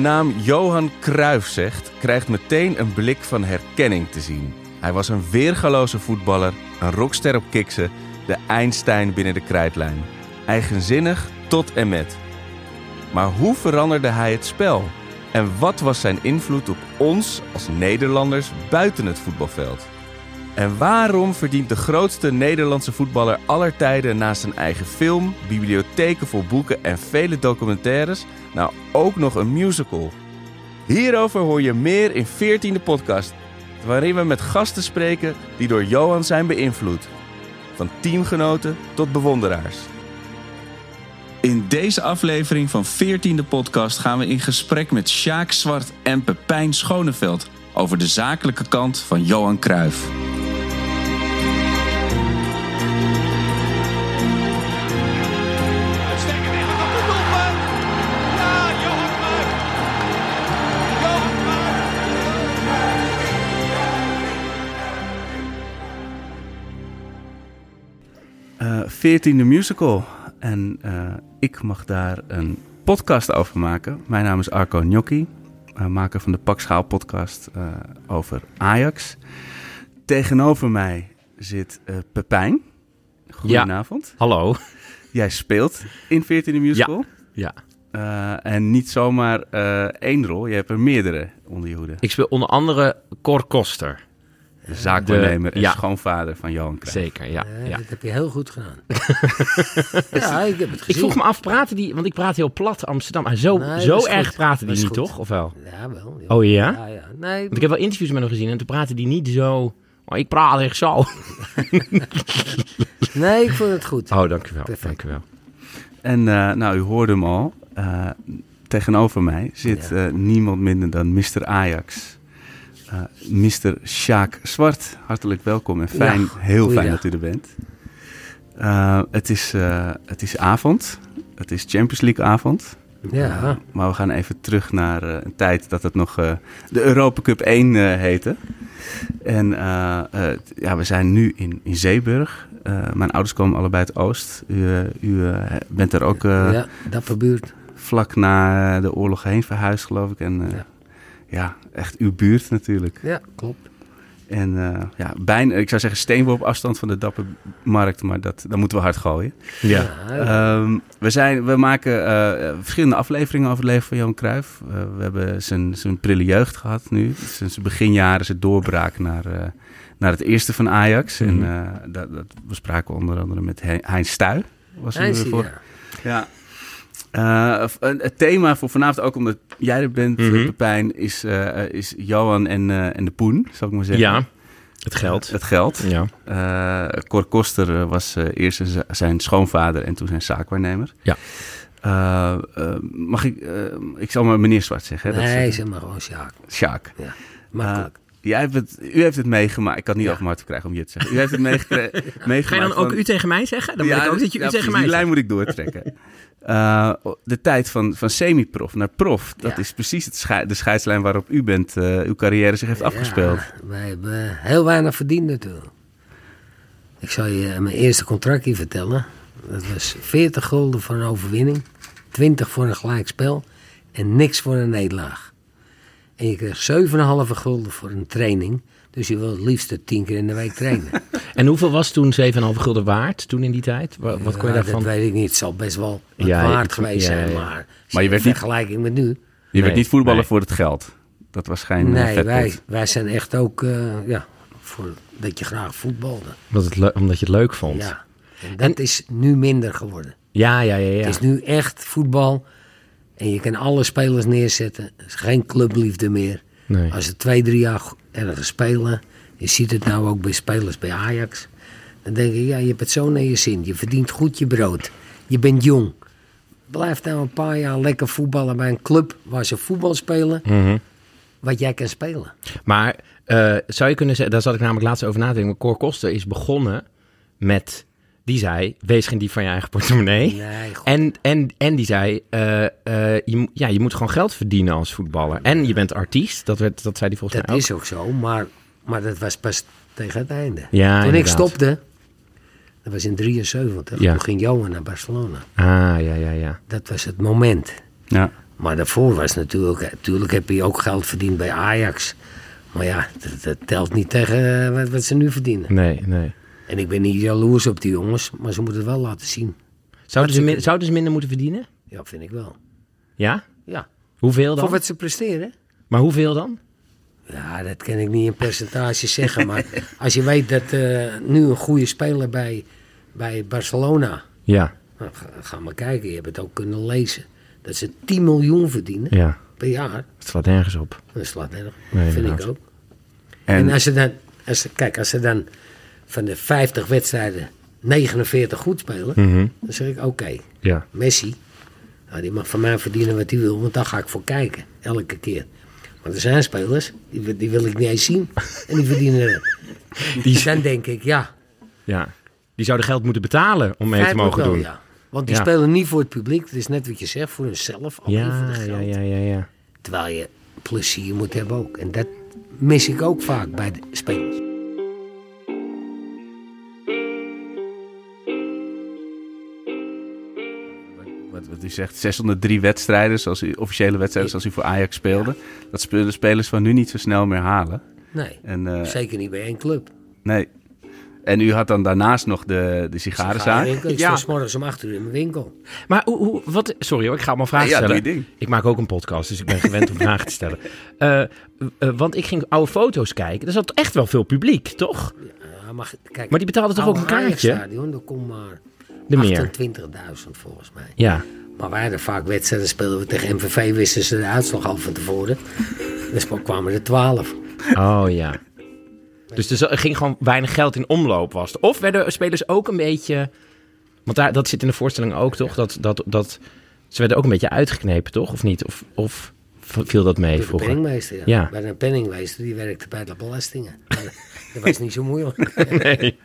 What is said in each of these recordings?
Naam Johan Cruijff zegt, krijgt meteen een blik van herkenning te zien. Hij was een weergaloze voetballer, een rockster op kiksen, de Einstein binnen de krijtlijn. Eigenzinnig tot en met. Maar hoe veranderde hij het spel? En wat was zijn invloed op ons als Nederlanders buiten het voetbalveld? En waarom verdient de grootste Nederlandse voetballer aller tijden naast een eigen film, bibliotheken vol boeken en vele documentaires nou ook nog een musical? Hierover hoor je meer in 14e podcast, waarin we met gasten spreken die door Johan zijn beïnvloed. Van teamgenoten tot bewonderaars. In deze aflevering van 14e podcast gaan we in gesprek met Sjaak Zwart en Pepijn Schoneveld over de zakelijke kant van Johan Cruijff. 14e musical. En eh, ik mag daar een podcast over maken. Mijn naam is Arco Gnocchi, eh, maker van de Pakschaal podcast eh, over Ajax. Tegenover mij zit Pepijn. Goedenavond. Hallo. Jij speelt in 14e musical. Ja. En niet zomaar één rol, je hebt er meerdere onder je hoede. Ik speel onder andere Cor Koster. De zaakwaarnemer en ja. schoonvader van Johan Cruijff. Zeker, ja. Ja, ja. Dat heb je heel goed gedaan. ja, ik heb het gezien. Ik vroeg me af, praten die, want ik praat heel plat Amsterdam, maar zo, Nee, zo erg goed. praten die niet, goed. toch? Of wel? Ja, wel. Oh ja? Ja, ja. Nee, Want ik heb wel interviews met hem gezien en toen praten die niet zo... Oh, ik praat echt zo. nee, ik vond het goed. Oh, dank u wel. Perfect. Dank u wel. En eh, nou, u hoorde hem al. Eh, tegenover mij zit Ja. eh, niemand minder dan Mr. Ajax. Eh Mr. Sjaak Zwart. Hartelijk welkom en fijn, Ja, heel fijn dat u er bent. Eh, het, is, eh, het is avond. Het is Champions League avond. Ja, Maar we gaan even terug naar een tijd dat het nog de Europa Cup 1 eh, heette. En ja, we zijn nu in, in Zeeburg. Mijn ouders komen allebei uit Oost. U, u bent er ook ja, dapper buurt. vlak na de oorlog heen verhuisd, geloof ik. En ja. Ja. echt uw buurt natuurlijk. Ja, klopt. En eh, ja, bijna, ik zou zeggen steenworp afstand van de Dappermarkt, maar dat, dan moeten we hard gooien. Ja. Ehm, we, zijn, we maken eh, verschillende afleveringen over het leven van Johan Cruijff. Eh, we hebben zijn, zijn prille jeugd gehad nu. Zijn zijn beginjaren, zijn doorbraak naar, eh, naar het eerste van Ajax. Mhm. En eh, dat, dat bespraken we onder andere met He- Heinz Stuy. Was er Hij voor. ja. Ja. Eh, een- het thema voor vanavond, ook omdat jij er bent, Mhm. eh, Pepijn, is, eh, is Johan en, eh, en de Poen, zou ik maar zeggen. Ja, het geld. Het geld. Ja. Eh Cor Koster was eh, eerst zijn schoonvader en toen zijn zaakwaarnemer. Ja. Eh, eh, mag ik, eh, ik zal maar meneer Zwart zeggen. hè? Dat is, Nee, zeg maar gewoon Sjaak. Sjaak. Ja, makkelijk. Jij hebt het, u heeft het meegemaakt. Ik kan niet Ja. over Marten krijgen om je te zeggen. U heeft het meegemaakt. Ga je dan ook van- u tegen mij zeggen? Dan Ja, ik ook dat je u ja, tegen precies, mij Die lijn moet ik doortrekken. Eh, de tijd van, van semi-prof naar prof. Dat is precies het de scheidslijn waarop u bent, eh, uw carrière zich heeft afgespeeld. Wij hebben heel weinig verdiend natuurlijk. Ik zal je mijn eerste contractje vertellen. Dat was 40 gulden voor een overwinning, 20 voor een gelijkspel en niks voor een nederlaag. En je kreeg 7,5 gulden voor een training. Dus je wil het liefst 10 keer in de week trainen. En hoeveel was toen 7,5 gulden waard toen in die tijd? Wat, wat kon je Ja, daarvan? Dat weet ik niet. Het zal best wel wat Ja, waard geweest ja, zijn. ja. Maar, Maar je werd in niet- vergelijking met nu. Je Nee, werd niet voetballen nee. voor het geld. Dat was geen eh, Nee, vetpot. wij, wij zijn echt ook eh, ja, voor dat je graag voetbalde. Omdat, het omdat je het leuk vond. Ja. En dat is nu minder geworden. ja, ja, ja. ja. Het is nu echt voetbal. En je kan alle spelers neerzetten. Er is geen clubliefde meer. Nee. Als ze twee, drie jaar ergens spelen. Je ziet het nou ook bij spelers bij Ajax. Dan denk je, ja, je hebt het zo naar je zin. Je verdient goed je brood. Je bent jong. Blijf nou een paar jaar lekker voetballen bij een club waar ze voetbal spelen. Mhm. Wat jij kan spelen. Maar eh, zou je kunnen zeggen, daar zat ik namelijk laatst over na te denken. Cor Koster is begonnen met, die zei, wees geen dief van je eigen portemonnee. Nee. En, en, en die zei, eh, eh, je, ja, je moet gewoon geld verdienen als voetballer. En je bent artiest, dat, werd, dat zei hij volgens Dat mij ook. is ook zo, maar, maar dat was pas tegen het einde. Ja, Toen ik stopte, dat was in 73, Ja. toen ging Johan naar Barcelona. Ah, ja, ja, ja. Dat was het moment. Ja. Maar daarvoor was natuurlijk, natuurlijk heb je ook geld verdiend bij Ajax. Maar ja, dat, dat telt niet tegen eh, wat, wat ze nu verdienen. Nee, nee. En ik ben niet jaloers op die jongens, maar ze moeten het wel laten zien. Zouden ze, min- zouden ze minder moeten verdienen? Ja, vind ik wel. Ja? Ja, Hoeveel dan? voor wat ze presteren. Maar hoeveel dan? Ja, dat kan ik niet in percentage zeggen. Maar als je weet dat eh, nu een goede speler bij, bij Barcelona. Ja, Nou, ga, ga maar kijken, je hebt het ook kunnen lezen. Dat ze 10 miljoen verdienen ja. per jaar. Het slaat nergens op. Dat slaat nergens. Nee, vind ik ook. En, En, als ze dan, als kijk, als ze dan van de 50 wedstrijden 49 goed spelen, Mhm. dan zeg ik oké, Ja. Messi, nou, die mag van mij verdienen wat hij wil, want daar ga ik voor kijken, elke keer. Maar er zijn spelers, die, wil- die wil ik niet eens zien, en die verdienen het. Die, Dan denk ik, ja, ja. Die zouden geld moeten betalen om mee te mogen wel, doen. ja. Want die Ja. spelen niet voor het publiek, het is net wat je zegt, voor hunzelf, alleen voor Ja, het ja, geld. ja, ja, ja. Terwijl je plezier moet hebben ook. En dat mis ik ook vaak bij de spelers. Wat u zegt, 603 wedstrijden, zoals u, officiële wedstrijden zoals u voor Ajax speelde. Dat spelen de spelers van nu niet zo snel meer halen. Nee, En, eh, zeker niet bij één club. nee. En u had dan daarnaast nog de, de sigarenzaak. Ik Ja. ja. sta morgens om acht uur in mijn winkel. Maar hoe, hoe, wat, sorry hoor, ik ga allemaal vragen Ja, stellen. ding. Ik maak ook een podcast, dus ik ben gewend om vragen te stellen. Eh, eh, want ik ging oude foto's kijken. Er zat echt wel veel publiek, toch? Ja, maar, kijk, Maar die betaalden toch ook een kaartje? Ajax-stadion, daar komt maar De meer. 28.000 volgens mij. Ja. Maar wij hadden vaak wedstrijden, speelden we tegen MVV, wisten ze de uitslag al van tevoren. Dus kwamen er 12. Oh ja. Dus er ging gewoon weinig geld in omloop was. het. Of werden spelers ook een beetje... Want daar, dat zit in de voorstelling ook, toch? Dat, dat, dat, ze werden ook een beetje uitgeknepen, toch? Of niet? Of, of viel dat mee vroeger? penningmeester, ja. Ja. Bij een penningmeester, die werkte bij de belastingen. Dat was niet zo moeilijk. Nee.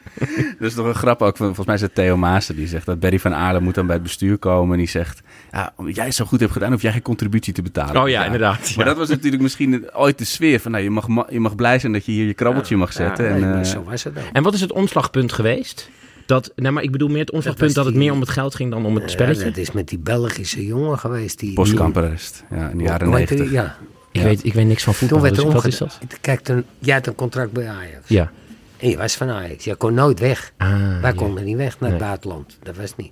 Dat is toch een grap ook. van- Volgens mij is het Theo Maassen die zegt dat Barry van Aarlen moet dan bij het bestuur komen. En die zegt, ja, omdat jij het zo goed hebt gedaan, hoef jij geen contributie te betalen. Oh ja, inderdaad, ja. Maar dat was natuurlijk misschien ooit de sfeer van, nou, je mag, ma- je mag blij zijn dat je hier je krabbeltje mag zetten. Ja, en, nee, eh, zo was het ook. En wat is het omslagpunt geweest? Dat, nee, maar ik bedoel meer het omslagpunt dat, het meer om het geld ging dan om het Ja, spelletje. dat is met die Belgische jongen geweest. Die, Postkamperrest, ja, in de jaren negentig. Ja. ik, weet, ik weet niks van voetbal, Toen werd dus er wat is dat? Kijk, toen, jij had een contract bij Ajax. Ja. En je was van Ajax. Je kon nooit weg. Ah, Wij ja. konden niet weg naar het Nee. buitenland. Dat was niet.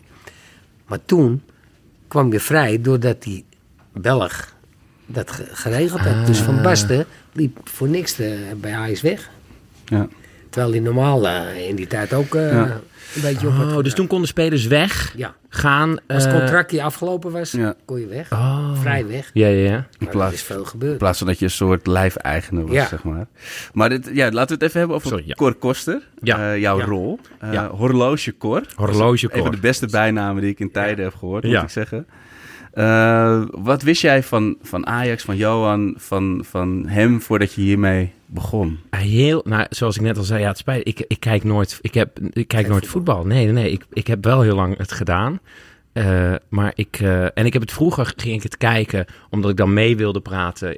Maar toen kwam je vrij doordat die Belg dat ge- geregeld had. Dus Van Ah. Basten liep voor niks eh, bij Ajax weg. Ja. Terwijl hij normaal eh, in die tijd ook eh, Ja. een beetje op had Oh, dus toen konden spelers weg, Ja. gaan. Als het eh, contractje afgelopen was, Ja. kon je weg. Oh. Vrij weg. Ja, ja, ja. Maar er plaats- is veel In plaats van dat je een soort lijfeigenaar was, Ja. zeg maar. Maar dit, ja, laten we het even hebben over Sorry, ja. Cor Koster. Ja. Eh, jouw Ja. rol. Eh Ja. Horloge Cor. Horloge Een van de beste bijnamen die ik in tijden heb gehoord, moet Ja. ik zeggen. Eh, wat wist jij van, van Ajax, van Johan, van, van hem voordat je hiermee begon? Heel, nou, zoals ik net al zei, ja, het spijt. Ik, ik kijk nooit, ik heb, ik kijk nooit voetbal. Nee, nee, nee. Ik, ik heb wel heel lang het gedaan. Eh, maar ik, eh, en ik heb het vroeger ging ik het kijken, omdat ik dan mee wilde praten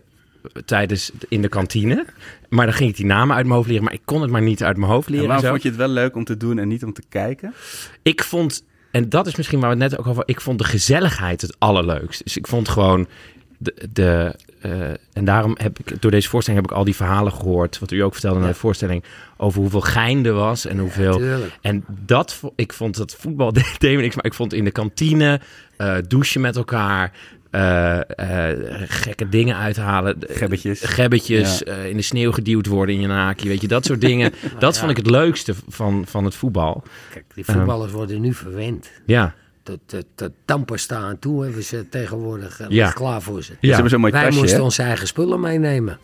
tijdens in de kantine. Maar dan ging ik die namen uit mijn hoofd leren, maar ik kon het maar niet uit mijn hoofd En leren. en waarom zo. vond je het wel leuk om te doen en niet om te kijken? Ik vond, en dat is misschien waar we het net ook over ik vond de gezelligheid het allerleukst. Dus ik vond gewoon de. de eh, en daarom heb ik door deze voorstelling heb ik al die verhalen gehoord. Wat u ook vertelde in de voorstelling. Over hoeveel gein er was en hoeveel. en dat, ik vond dat voetbal deed me niks. Maar ik vond in de kantine eh, douchen met elkaar. Eh, eh, gekke dingen uithalen. Gebbetjes. Gebbetjes, Ja. eh, in de sneeuw geduwd worden in je naakje. Weet je, dat soort dingen. dat vond ik het leukste van, van het voetbal. Kijk, die voetballers worden nu verwend. Ja. Tot, tot, tot tandpasta aan toe hebben ze tegenwoordig Ja. klaar voor ze. Ze hebben zo'n mooi Wij tasje, moesten hè? onze eigen spullen meenemen.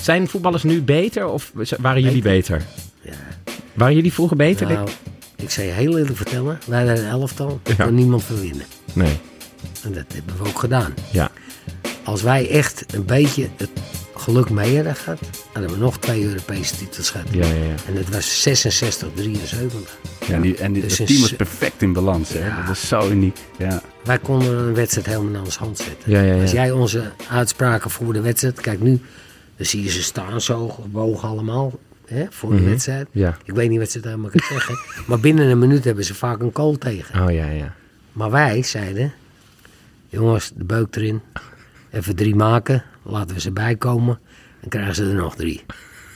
Zijn voetballers nu beter of waren jullie beter? Ja. Waren jullie vroeger beter? Nou, ik je heel eerlijk vertellen, wij hadden een elftal, Ja. kon niemand van winnen. Nee. En dat hebben we ook gedaan. Ja. Als wij echt een beetje het geluk mee hadden gehad, hadden we nog twee Europese titels gehad. Ja, ja, ja. En het was 66, 73. Ja, en die, en die, Dus het team was perfect in balans. Hè? Dat is zo uniek. Ja. Wij konden een wedstrijd helemaal naar ons hand zetten. Ja, ja, ja. Als jij onze uitspraken voor de wedstrijd, kijk nu, dan zie je ze staan zo gebogen allemaal. Hè, voor de wedstrijd. Ja. Ik weet niet wat ze daar maar kunnen zeggen. maar binnen een minuut hebben ze vaak een kool tegen. Oh ja, ja. Maar wij zeiden, jongens, de beuk erin. Even drie maken, laten we ze bijkomen. Dan krijgen ze er nog drie.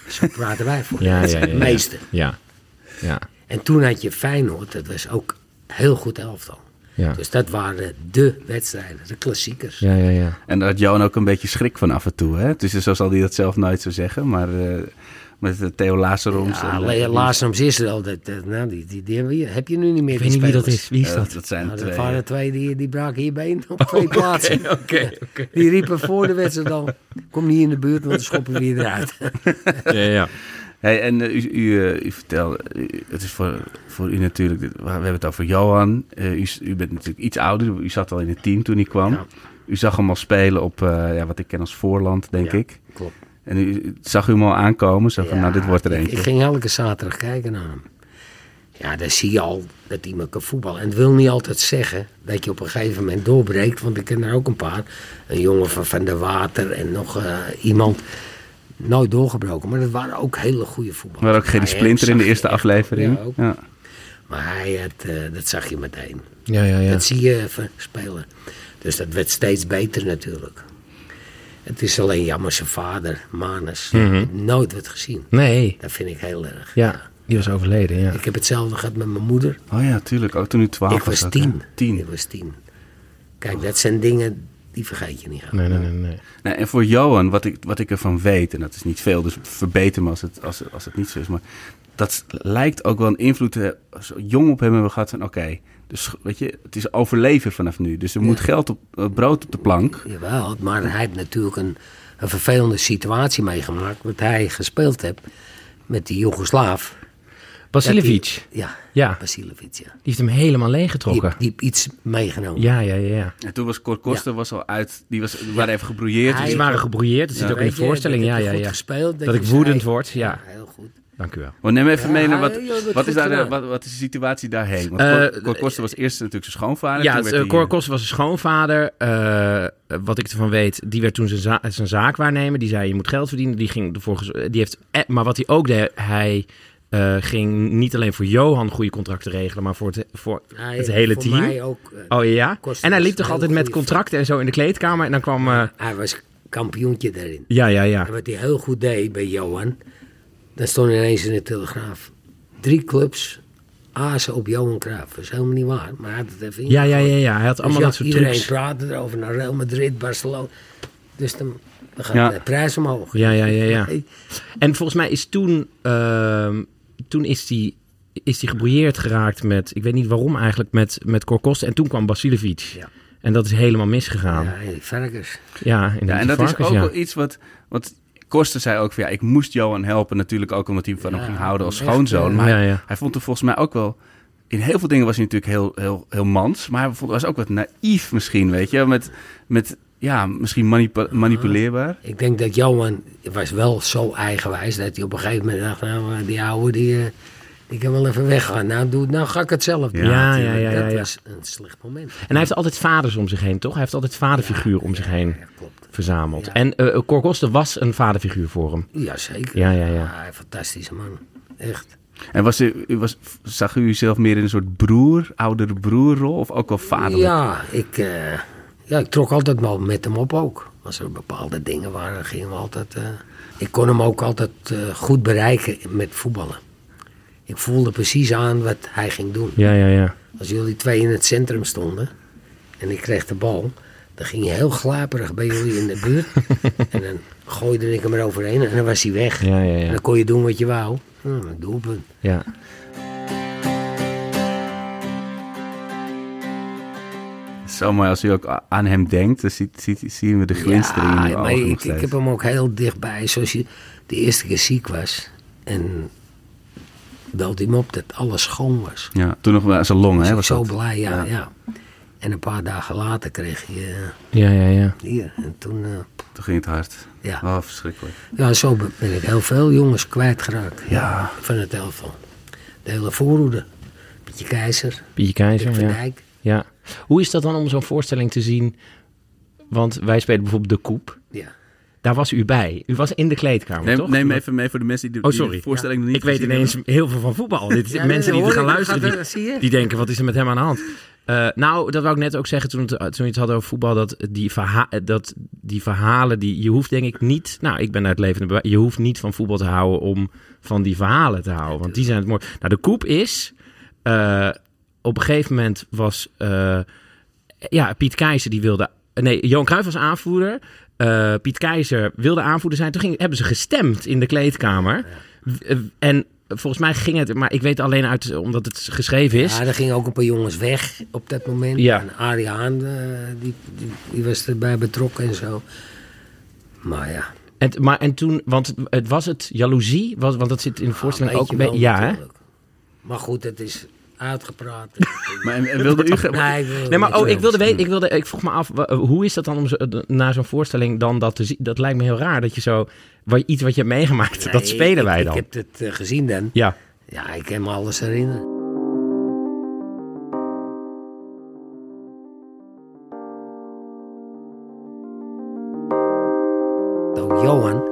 Zo praten wij voor de Ja, ja, ja, meeste. Ja. Ja. En toen had je Feyenoord, dat was ook heel goed elftal. Ja. Dus dat waren de wedstrijden, de klassiekers. Ja, ja, ja. En daar had Johan ook een beetje schrik van af en toe. Hè? Dus zo zal hij dat zelf nooit zo zeggen. Maar eh, met eh, Theo Lazaroms. Ja, en, eh, alleen Laarsems Israël, dat, dat, nou, die, die, heb je nu niet meer. Ik weet niet wie dat is. Wie is eh, dat? dat zijn Nou, twee. er waren twee die, die braken hier been op twee plaatsen. Die riepen voor de wedstrijd al, kom niet in de buurt, want dan schoppen we je eruit. Ja, ja. Hey, en eh, u, u, eh, u vertelde, het is voor, voor u natuurlijk, we hebben het over Johan. Eh, u, u bent natuurlijk iets ouder, u zat al in het team toen hij kwam. Ja. U zag hem al spelen op eh, ja, wat ik ken als voorland, denk Ja. ik. Klopt. En u zag u hem al aankomen, zo van, Ja, nou dit wordt er ik- eentje. Ik ging elke zaterdag kijken naar hem. Ja, dan zie je al dat iemand kan voetballen. En het wil niet altijd zeggen dat je op een gegeven moment doorbreekt. Want ik ken er ook een paar. Een jongen van Van der Water en nog eh, iemand. Nooit doorgebroken. Maar dat waren ook hele goede voetballers. Waren ook Gerry Maar Splinter in de eerste aflevering. Ja, ook. Ja. Maar hij had, eh, dat zag je meteen. Ja, ja, ja. Dat zie je even spelen. Dus dat werd steeds beter natuurlijk. Het is alleen jammer zijn vader, Manus. Mhm. Nooit werd gezien. Nee. Dat vind ik heel erg. Ja, die was overleden, ja. Ik heb hetzelfde gehad met mijn moeder. Oh ja, tuurlijk. Ook toen u twaalf ik was tien. Tien. Ik was tien. Kijk, dat zijn dingen die vergeet je niet. Nee, nee, nee, nee. Nou, en voor Johan, wat ik, wat ik ervan weet, en dat is niet veel, dus verbeter me als het, als, als het niet zo is, maar dat lijkt ook wel een invloed te zo jong op hem hebben gehad van oké, dus weet je, het is overleven vanaf nu. Dus er moet geld op, eh, brood op de plank. Jawel, maar hij heeft natuurlijk een, een vervelende situatie meegemaakt. Wat hij gespeeld heeft met die Joegoslaaf. Basilevic, die- Ja, Ja. Basilevic, ja. die heeft hem helemaal leeggetrokken. die heeft iets meegenomen. Ja, ja, ja, ja. En toen was Cor Koster was al uit, die was, die waren even gebrouilleerd. Hij- dus- Ze waren gebrouilleerd, dat zit ook in de voorstelling. Ja, ja, ja. gespeeld, Dat ik woedend word, ja. Heel goed. Dank u wel. Maar neem even Ja, mee naar wat, wat, is daar de, wat, wat is de situatie daarheen? Want Eh, Cor, Cor Koster was eerst natuurlijk zijn schoonvader. Ja, toen uh, Cor eh, Koster was zijn schoonvader. Eh, wat ik ervan weet, die werd toen zijn, za- zijn zaak waarnemen. Die zei, je moet geld verdienen. Die ging ervoor die heeft, eh, maar wat hij ook deed, hij eh, ging niet alleen voor Johan goede contracten regelen, maar voor het, voor Hij- het hele voor team. mij ook, eh, Oh ja? Koster En hij liep toch altijd met contracten en zo in de kleedkamer. En dan kwam... eh, Hij was kampioentje daarin. ja, ja, ja. En wat hij heel goed deed bij Johan, dan stond ineens in de Telegraaf. Drie clubs azen op Johan Cruijff. Dat is helemaal niet waar, maar hij had het even Ja, ja, ja, ja. Hij had Dus allemaal ja, dat soort iedereen trucs. praatte erover naar Real Madrid, Barcelona. Dus dan, dan gaat Ja. de prijs omhoog. Ja, ja, ja, ja. En volgens mij is toen, ehm, toen is die, is die gebrouilleerd geraakt met, ik weet niet waarom eigenlijk, met, met Cor Koster. En toen kwam Basilevic. Ja. En dat is helemaal misgegaan. Ja, die varkens. Ja, in Ja, en dat is ook ja. wel iets wat, wat Koster zei ook van ja, ik moest Johan helpen natuurlijk ook omdat hij van hem ging houden als echt, schoonzoon. Maar Ja, hij, ja. hij vond er volgens mij ook wel, in heel veel dingen was hij natuurlijk heel, heel, heel mans, maar hij vond, was ook wat naïef misschien, weet je, met, met ja, misschien manipu- manipuleerbaar. Ik denk dat Johan was wel zo eigenwijs dat hij op een gegeven moment dacht, nou, eh, die ouwe die, eh, die kan wel even weggaan. Nou, doe, nou ga ik het zelf doen. Ja, ja, ja, ja, Dat ja. was een slecht moment. En hij heeft altijd vaders om zich heen, toch? Hij heeft altijd vaderfiguur om zich heen Ja, klopt. Verzameld. Ja. En eh Cor Koster was een vaderfiguur voor hem. Jazeker. Ja, ja, ja. fantastische man. Echt. En was u, u was, zag u uzelf meer in een soort broer, oudere broerrol of ook wel vaderlijk? Ja ik, eh, ja, ik trok altijd wel met hem op ook. Als er bepaalde dingen waren, gingen we altijd... eh, ik kon hem ook altijd eh, goed bereiken met voetballen. Ik voelde precies aan wat hij ging doen. Ja, ja, ja. Als jullie twee in het centrum stonden en ik kreeg de bal, dan ging je heel glaperig bij jullie in de buurt. en dan gooide ik hem eroverheen en dan was hij weg. Ja, ja, En ja. dan kon je doen wat je wou. Hm, doelpunt. ja. Zo mooi als u ook aan hem denkt, dan ziet, ziet, zien we de glinstering in uw maar ogen ik, ik heb hem ook heel dichtbij. Zoals je de eerste keer ziek was en belde hij me op dat alles schoon was. Ja, toen nog wel zijn long, Was hè? Was zo dat? blij, ja, Ja. ja. En een paar dagen later kreeg je eh, Ja, ja, ja. hier. En toen, eh, Toen ging het hard. ja. Oh, verschrikkelijk. Ja, zo ben ik heel veel jongens kwijtgeraakt. Ja. Van het elftal. De hele voorhoede. Pietje Keizer, Pietje Keizer, van ja. Dijk. ja. Hoe is dat dan om zo'n voorstelling te zien? Want wij spelen bijvoorbeeld De Koep. Ja. daar was u bij. U was in de kleedkamer, Neem, toch? neem even mee voor de mensen die de, Oh, die de sorry. voorstelling nog niet Ik weet ineens heel veel van voetbal. Dit, Ja, mensen die gaan luisteren, gaat die, die denken, wat is er met hem aan de hand? Eh, nou, dat wou ik net ook zeggen toen, toen je het had over voetbal. Dat die, verha dat die verhalen, die, je hoeft denk ik niet... Nou, ik ben uit levende. Je hoeft niet van voetbal te houden om van die verhalen te houden. Want die zijn het mooi. Nou, de koep is... eh, op een gegeven moment was... eh, ja, Piet Keizer die wilde... Nee, Johan Cruijff was aanvoerder. Piet Keizer wilde aanvoerder zijn. Toen ging, hebben ze gestemd in de kleedkamer. En volgens mij ging het... Maar ik weet alleen uit... Omdat het geschreven is. Ja, er gingen ook een paar jongens weg op dat moment. Ja. En Ariaan, eh, die, die, die was erbij betrokken en zo. Maar ja. En, maar, en toen, want het was het jaloezie, was, want dat zit in de voorstelling ook. bij- wel ja, hè? natuurlijk. Maar goed, het is uitgepraat. Maar en, en wilde u... ge- nee, ik wil Nee, maar oh, ik wilde weten, ik, wilde, ik vroeg me af, hoe is dat dan om zo, na zo'n voorstelling dan dat te zien? Dat lijkt me heel raar dat je zo, iets wat je hebt meegemaakt, Nee, dat spelen ik- wij dan. Ik heb het eh, gezien dan. Ja, Ja, ik kan me alles herinneren. Ook Johan,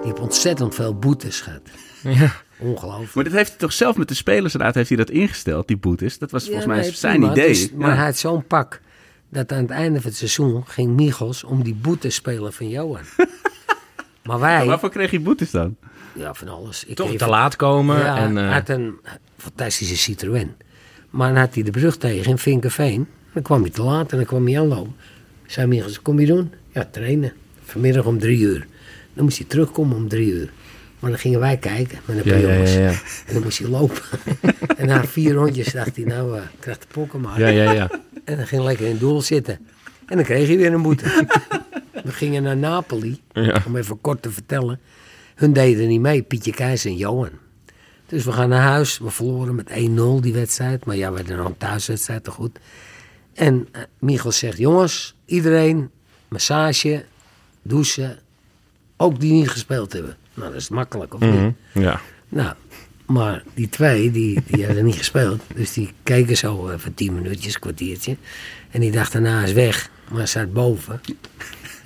die heeft ontzettend veel boetes gehad. ja. Ongelooflijk. Maar dat heeft hij toch zelf met de spelersraad heeft hij dat ingesteld, die boetes. Dat was volgens Ja, mij nee, zijn prima. idee. Dus- maar Ja. hij had zo'n pak dat aan het einde van het seizoen ging Michels om die boetes spelen van Johan. maar wij, Waarvoor kreeg hij boetes dan? ja, van alles. Ik toch kreeg te laat komen. Ja, en, hij eh, had een fantastische Citroën. Maar dan had hij de brug tegen in Vinkerveen. Dan kwam hij te laat en dan kwam hij aanlopen. Zei Michels, kom je doen? Ja, trainen. Vanmiddag om drie uur. Dan moest hij terugkomen om drie uur. Maar dan gingen wij kijken met een paar ja, jongens. ja, ja. En dan moest hij lopen. en na vier rondjes dacht hij, nou, eh, ik krijg de pokken maar. ja, ja, ja. En dan ging hij lekker in het doel zitten. En dan kreeg hij weer een boete. We gingen naar Napoli, Ja. om even kort te vertellen. Hun deden niet mee, Pietje Keijs en Johan. Dus we gaan naar huis. We verloren met 1-0 die wedstrijd. Maar ja, we hadden nog een thuiswedstrijd te goed. En eh, Michel zegt, jongens, iedereen, massage, douchen. Ook die niet gespeeld hebben. Nou, dat is makkelijk, of niet? Mhm, ja. Nou, maar die twee, die, die hadden niet gespeeld. Dus die keken zo even tien minuutjes, kwartiertje. En die dacht daarna is weg. Maar hij staat boven.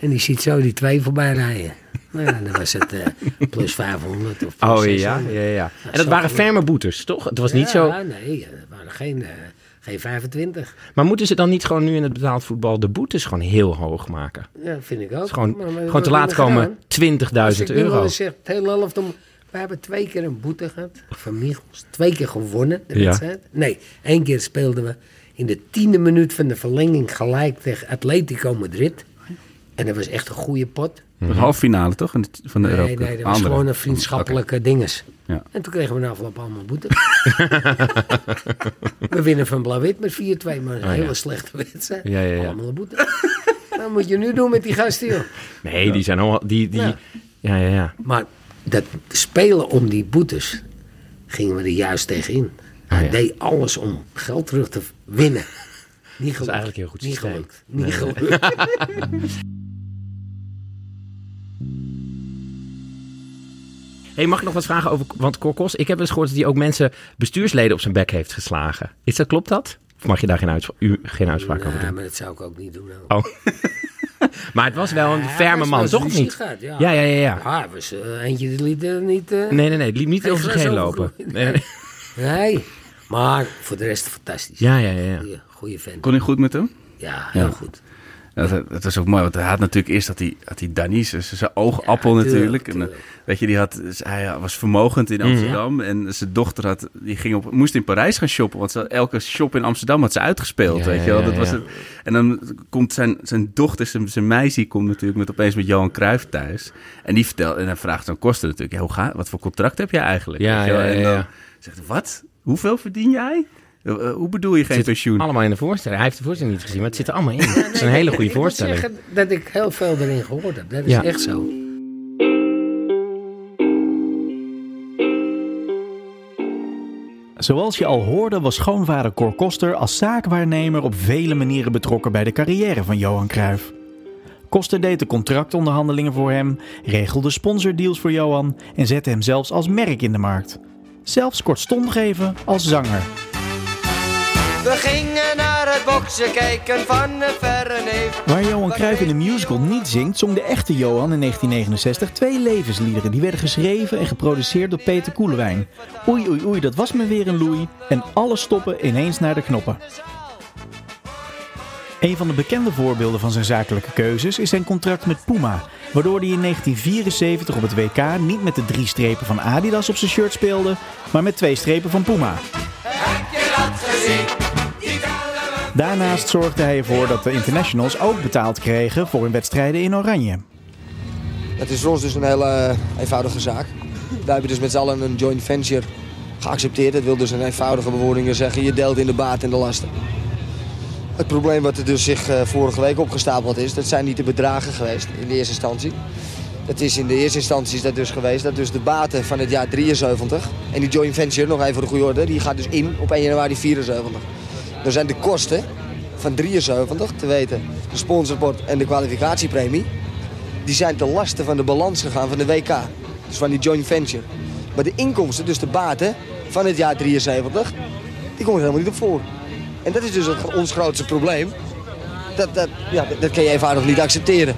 En die ziet zo die twee voorbij rijden. Nou ja, dan was het eh, plus 500 of plus Oh ja, 600. ja, ja. En dat waren ferme boetes, toch? Het was niet zo. nee, het waren geen, eh, geen 25. Maar moeten ze dan niet gewoon nu in het betaald voetbal de boetes gewoon heel hoog maken? Ja, vind ik ook. Gewoon, Maar gewoon te laat komen, 20.000 Als ik nu wel euro. eens zeg, het hele helft om... We hebben twee keer een boete gehad van Michels. Twee keer gewonnen, de Ja. wedstrijd. Nee, één keer speelden we in de tiende minuut van de verlenging gelijk tegen Atletico Madrid. En dat was echt een goede pot. De halve finale toch? Van de, Nee, Europa nee, dat was Andere. gewoon een vriendschappelijke dinges. Ja. En toen kregen we na afloop allemaal boete. we winnen van Blauw-Wit met 4-2, maar een Oh, ja. hele slechte wedstrijd. Ja, ja, ja. Allemaal een boete. Wat moet je nu doen met die gasten, joh? Nee, die zijn allemaal. Die, die, Ja. ja, ja. Maar dat spelen om die boetes gingen we er juist tegenin. Hij Ah, ja. deed alles om geld terug te winnen. Niet gelukt. eigenlijk een heel goed Niet systeem. gelukt. Niet gelukt. Hey, mag ik nog wat vragen over... Want Korkos, ik heb eens gehoord dat hij ook mensen, bestuursleden op zijn bek heeft geslagen. Is dat, klopt dat? Of mag je daar geen, uitspraak, u, geen uitspraak over Nee, doen? maar dat zou ik ook niet doen. nou. Oh. maar het was wel een Ja, ferme man, toch of niet? ja. Ja, ja, ja. ja. Ja, was eh, eentje die liet er niet... eh, Nee, nee, nee. Het liep niet over zich heen lopen. Nee, nee. Nee, maar voor de rest fantastisch. Ja, ja, ja. ja. Goeie, vent. Kon hij goed met hem? Ja, heel Ja. goed. Dat, dat was ook mooi, want hij had natuurlijk eerst dat hij, had hij Danies, dus zijn oogappel Ja, natuurlijk. tuurlijk, En, eh, weet je, die had, dus hij was vermogend in Amsterdam en zijn dochter had, die ging op, moest in Parijs gaan shoppen, want ze, elke shop in Amsterdam had ze uitgespeeld, Ja, weet je wel. Dat was het. En dan komt zijn, zijn dochter, zijn, zijn meisje, komt natuurlijk met, opeens met Johan Cruijff thuis. En die vertelt, en dan vraagt zo'n kosten natuurlijk, ja, hoe ga, wat voor contract heb jij eigenlijk? Ja, Weet je wel? ja, ja, En dan ja. zegt hij, wat? Hoeveel verdien jij? Eh, eh, hoe bedoel je geen Het zit pensioen? allemaal in de voorstelling. Hij heeft de voorstelling niet gezien, maar het zit er allemaal in. Het is een hele goede Ik moet voorstelling. zeggen dat ik heel veel erin gehoord heb. Dat is Ja. echt zo. Zoals je al hoorde was schoonvader Cor Koster als zaakwaarnemer op vele manieren betrokken bij de carrière van Johan Cruijff. Koster deed de contractonderhandelingen voor hem, regelde sponsordeals voor Johan en zette hem zelfs als merk in de markt. Zelfs kortstondig even als zanger. Boksen kijken van een verre neef. Waar Johan Cruijff in de musical niet zingt, zong de echte Johan in 1969 twee levensliederen. Die werden geschreven en geproduceerd door Peter Koelewijn. Oei oei oei, dat was me weer een loei. En alle stoppen ineens naar de knoppen. Een van de bekende voorbeelden van zijn zakelijke keuzes is zijn contract met Puma. Waardoor hij in 1974 op het WK niet met de drie strepen van Adidas op zijn shirt speelde, maar met twee strepen van Puma. Daarnaast zorgde hij ervoor dat de internationals ook betaald kregen voor hun wedstrijden in Oranje. Het is voor ons dus een hele eh, eenvoudige zaak. Wij hebben dus met z'n allen een joint venture geaccepteerd. Dat wil dus een eenvoudige bewoordingen zeggen, je deelt in de baat en de lasten. Het probleem wat er dus zich eh, vorige week opgestapeld is, dat zijn niet de bedragen geweest in de eerste instantie. Dat is in de eerste instantie is dat dus geweest dat dus de baten van het jaar 73 en die joint venture, nog even voor de goede orde, die gaat dus in op 1 januari 74. Dan zijn de kosten van 73, te weten de sponsorport en de kwalificatiepremie, die zijn ten laste van de balans gegaan van de WK. Dus van die joint venture. Maar de inkomsten, dus de baten van het jaar 73, die komen er helemaal niet op voor. En dat is dus ons grootste probleem. Dat, dat, ja, dat- dat kan je eenvoudig niet accepteren.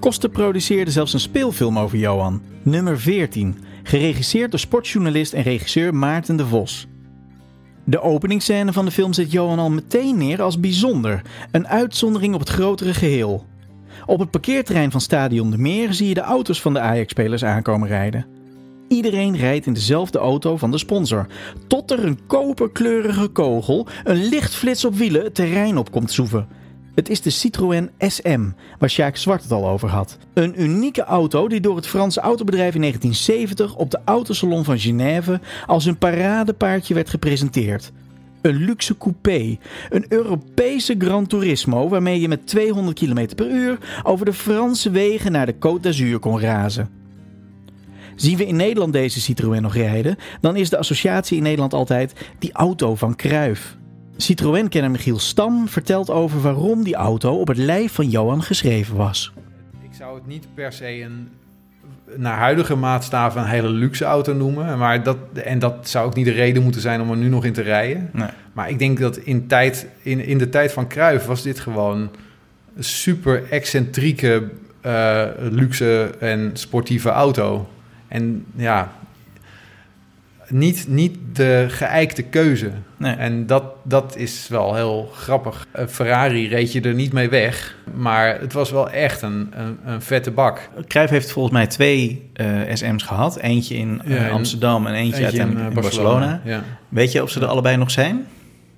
Koster produceerde zelfs een speelfilm over Johan, nummer 14, geregisseerd door sportjournalist en regisseur Maarten de Vos. De openingsscène van de film zet Johan al meteen neer als bijzonder, een uitzondering op het grotere geheel. Op het parkeerterrein van Stadion de Meer zie je de auto's van de Ajax-spelers aankomen rijden. Iedereen rijdt in dezelfde auto van de sponsor, tot er een koperkleurige kogel, een lichtflits op wielen, het terrein op komt zoeven. Het is de Citroën SM, waar Sjaak Zwart het al over had. Een unieke auto die door het Franse autobedrijf in 1970 op de autosalon van Genève als een paradepaardje werd gepresenteerd. Een luxe coupé, een Europese Gran Turismo waarmee je met 200 km per uur over de Franse wegen naar de Côte d'Azur kon razen. Zien we in Nederland deze Citroën nog rijden, dan is de associatie in Nederland altijd die auto van Kruif. Citroën-kenner Michiel Stam vertelt over waarom die auto op het lijf van Johan geschreven was. Ik zou het niet per se een naar huidige maatstaven een hele luxe auto noemen. Maar dat, en dat zou ook niet de reden moeten zijn om er nu nog in te rijden. Nee. Maar ik denk dat in, tijd, in, in de tijd van Cruijff was dit gewoon een super excentrieke, eh, luxe en sportieve auto. En ja, niet, niet de geëikte keuze. Nee. En dat, dat is wel heel grappig. Een Ferrari reed je er niet mee weg. Maar het was wel echt een, een, een vette bak. Cruijff heeft volgens mij twee eh, SM's gehad. Eentje in eh, Ja, en Amsterdam en eentje, Eentje uiteindelijk eh, in Barcelona. Ja. Weet je of ze er allebei nog zijn?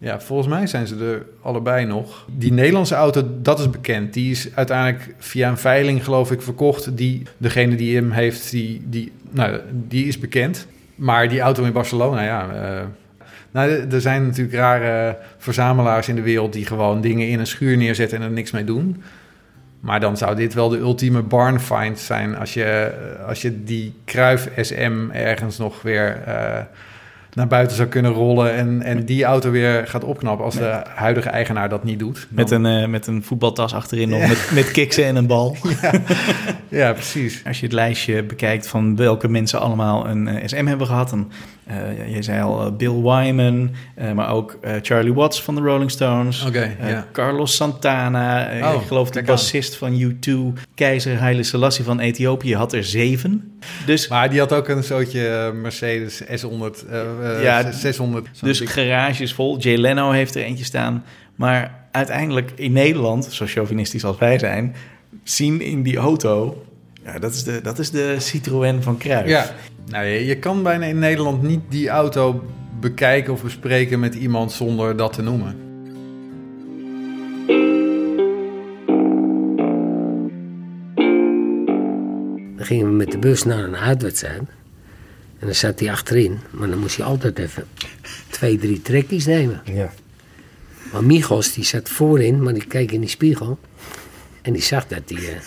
ja, volgens mij zijn ze er allebei nog. Die Nederlandse auto, dat is bekend. Die is uiteindelijk via een veiling, geloof ik, verkocht. Die, degene die hem heeft, die, die, nou, die is bekend. Maar die auto in Barcelona, ja... eh, nou, er- zijn natuurlijk rare verzamelaars in de wereld... die gewoon dingen in een schuur neerzetten en er niks mee doen. Maar dan zou dit wel de ultieme barn find zijn... als je, als je die Kruif SM ergens nog weer... eh, naar buiten zou kunnen rollen en, en die auto weer gaat opknappen als de huidige eigenaar dat niet doet. Met een, eh, met een voetbaltas achterin nog, met, met kiksen en een bal. Ja, precies. Als je het lijstje bekijkt van welke mensen allemaal een eh, SM hebben gehad. Dan, je zei al eh, Bill Wyman, eh, maar ook eh, Charlie Watts van de Rolling Stones. Eh. Carlos Santana, eh, Oh, ik geloof de aan. bassist van U2. Keizer Haile Selassie van Ethiopië had er zeven. Dus, Maar die had ook een soortje eh, Mercedes S100, eh, eh, Ja, 600. zo'n dus garages vol. Jay Leno heeft er eentje staan. Maar uiteindelijk in Nederland, zo chauvinistisch als wij zijn... zien in die auto... Ja, dat, is de, dat is de Citroën van Kruijff. Ja, nou, je, je kan bijna in Nederland niet die auto bekijken of bespreken met iemand zonder dat te noemen. Dan gingen we met de bus naar een uitwedstrijd. En dan zat hij achterin. Maar dan moest je altijd even twee, drie trekjes nemen. Ja. Maar Michels die zat voorin, maar die keek in die spiegel. En die zag dat hij... eh,